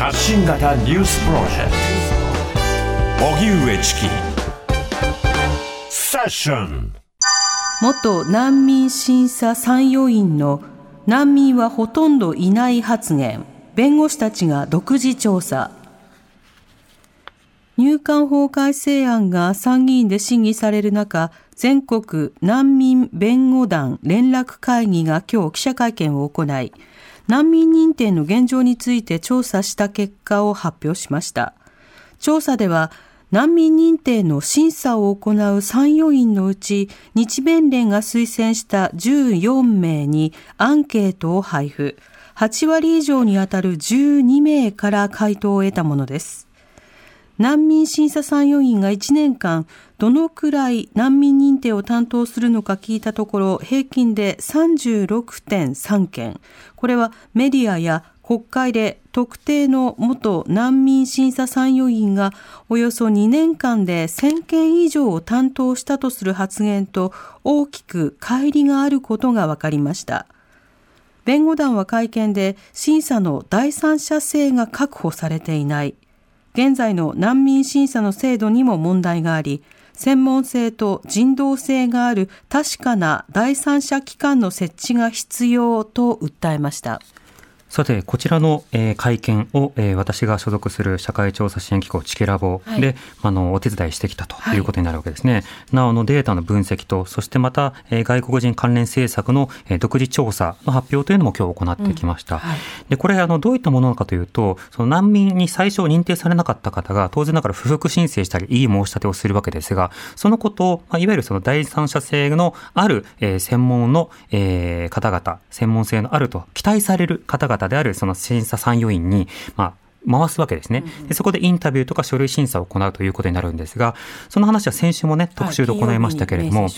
発信型ニュースプロジェクト。荻上チキ。セッション。元難民審査参与員の難民はほとんどいない発言。弁護士たちが独自調査。入管法改正案が参議院で審議される中全国難民弁護団連絡会議が今日記者会見を行い難民認定の現状について調査した結果を発表しました。調査では難民認定の審査を行う参与員のうち日弁連が推薦した14名にアンケートを配布。8割以上にあたる12名から回答を得たものです。難民審査参与員が1年間どのくらい難民認定を担当するのか聞いたところ平均で36.3件これはメディアや国会で特定の元難民審査参与員がおよそ2年間で1000件以上を担当したとする発言と大きく乖離があることが分かりました。弁護団は会見で審査の第三者性が確保されていない。現在の難民審査の制度にも問題があり、専門性と人道性がある確かな第三者機関の設置が必要と訴えました。さて、こちらの、えー、会見を、えー、私が所属する社会調査支援機構チケラボで、はい、あのお手伝いしてきたということになるわけですね。はい、なおのデータの分析と、そしてまた、えー、外国人関連政策の、えー、独自調査の発表というのも今日行ってきました。うんはい、でこれあのどういったものかというと、その難民に最初認定されなかった方が当然ながら不服申請したり異議申し立てをするわけですが、そのことを、まあ、いわゆるその第三者性のある、えー、専門の、えー、方々、専門性のあると期待される方々であるその審査参与員に、まあ、回すわけですね、でそこでインタビューとか書類審査を行うということになるんですが、その話は先週もね、特集で行いましたけれども、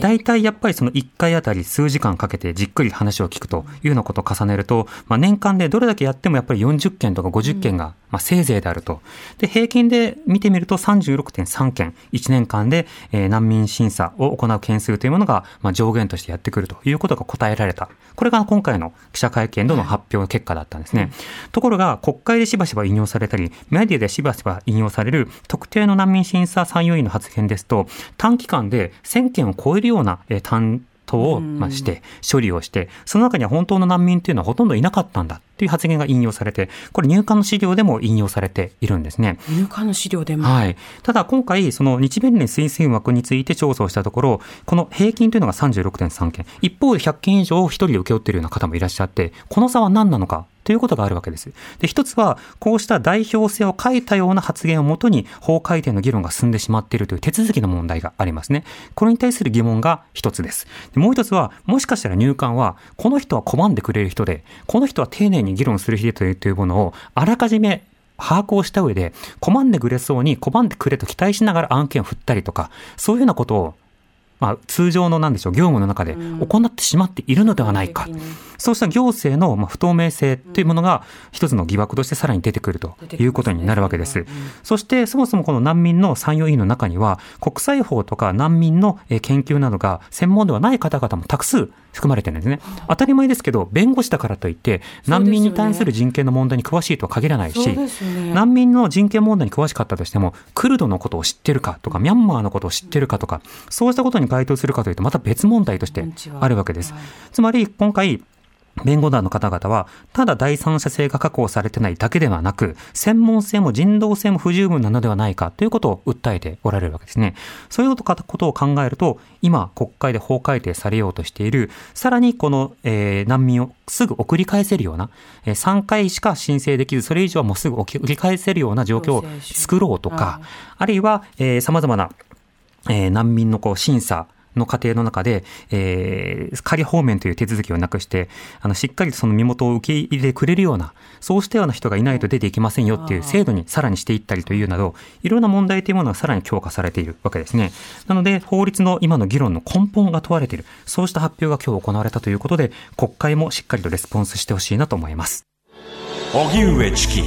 大体やっぱりその1回あたり数時間かけてじっくり話を聞くというようなことを重ねると、まあ、年間でどれだけやってもやっぱり40件とか50件が、まあ、せいぜいであると。で、平均で見てみると36.3件、1年間で、えー、難民審査を行う件数というものが、まあ、上限としてやってくるということが答えられた。これが今回の記者会見での発表結果だったんですね。ところが、国会でしばしば引用されたり、メディアでしばしば引用される特定の難民審査参与員の発言ですと、短期間で1000件を超えるような、えー、等を、まして、処理をして、その中には本当の難民というのはほとんどいなかったんだという発言が引用されて、これ入管の資料でも引用されているんですね。入管の資料でもはい。ただ今回、その日弁連推薦枠について調査をしたところ、この平均というのが36.3件。一方で100件以上を一人で請け負っているような方もいらっしゃって、この差は何なのかということがあるわけです。で、一つは、こうした代表性を欠いたような発言をもとに、法改定の議論が進んでしまっているという手続きの問題がありますね。これに対する疑問が一つです。でもう一つは、もしかしたら入管は、この人は拒んでくれる人で、この人は丁寧に議論する人というものを、あらかじめ把握をした上で、拒んでくれそうに拒んでくれと期待しながら案件を振ったりとか、そういうようなことをまあ、通常のなんでしょう、業務の中で行ってしまっているのではないか。うん、そうした行政の不透明性というものが一つの疑惑としてさらに出てくるということになるわけです。そしてそもそもこの難民の参与員の中には国際法とか難民の研究などが専門ではない方々もたく数含まれてるんですね。当たり前ですけど、弁護士だからといって、難民に対する人権の問題に詳しいとは限らないし、ね、難民の人権問題に詳しかったとしても、クルドのことを知ってるかとか、ミャンマーのことを知ってるかとか、そうしたことに該当するかというと、また別問題としてあるわけです。つまり、今回、弁護団の方々は、ただ第三者性が確保されてないだけではなく、専門性も人道性も不十分なのではないかということを訴えておられるわけですね。そういうことを考えると、今、国会で法改定されようとしている、さらにこの、えー、難民をすぐ送り返せるような、えー、3回しか申請できず、それ以上はもうすぐ送り返せるような状況を作ろうとか、あるいは、えー、様々な、えー、難民のこう審査、の過程の中で、えー、仮放免という手続きをなくして、あの、しっかりその身元を受け入れてくれるような、そうしたような人がいないと出ていけませんよっていう制度にさらにしていったりというなど、いろんな問題というものがさらに強化されているわけですね。なので、法律の今の議論の根本が問われている、そうした発表が今日行われたということで、国会もしっかりとレスポンスしてほしいなと思います。荻上チキ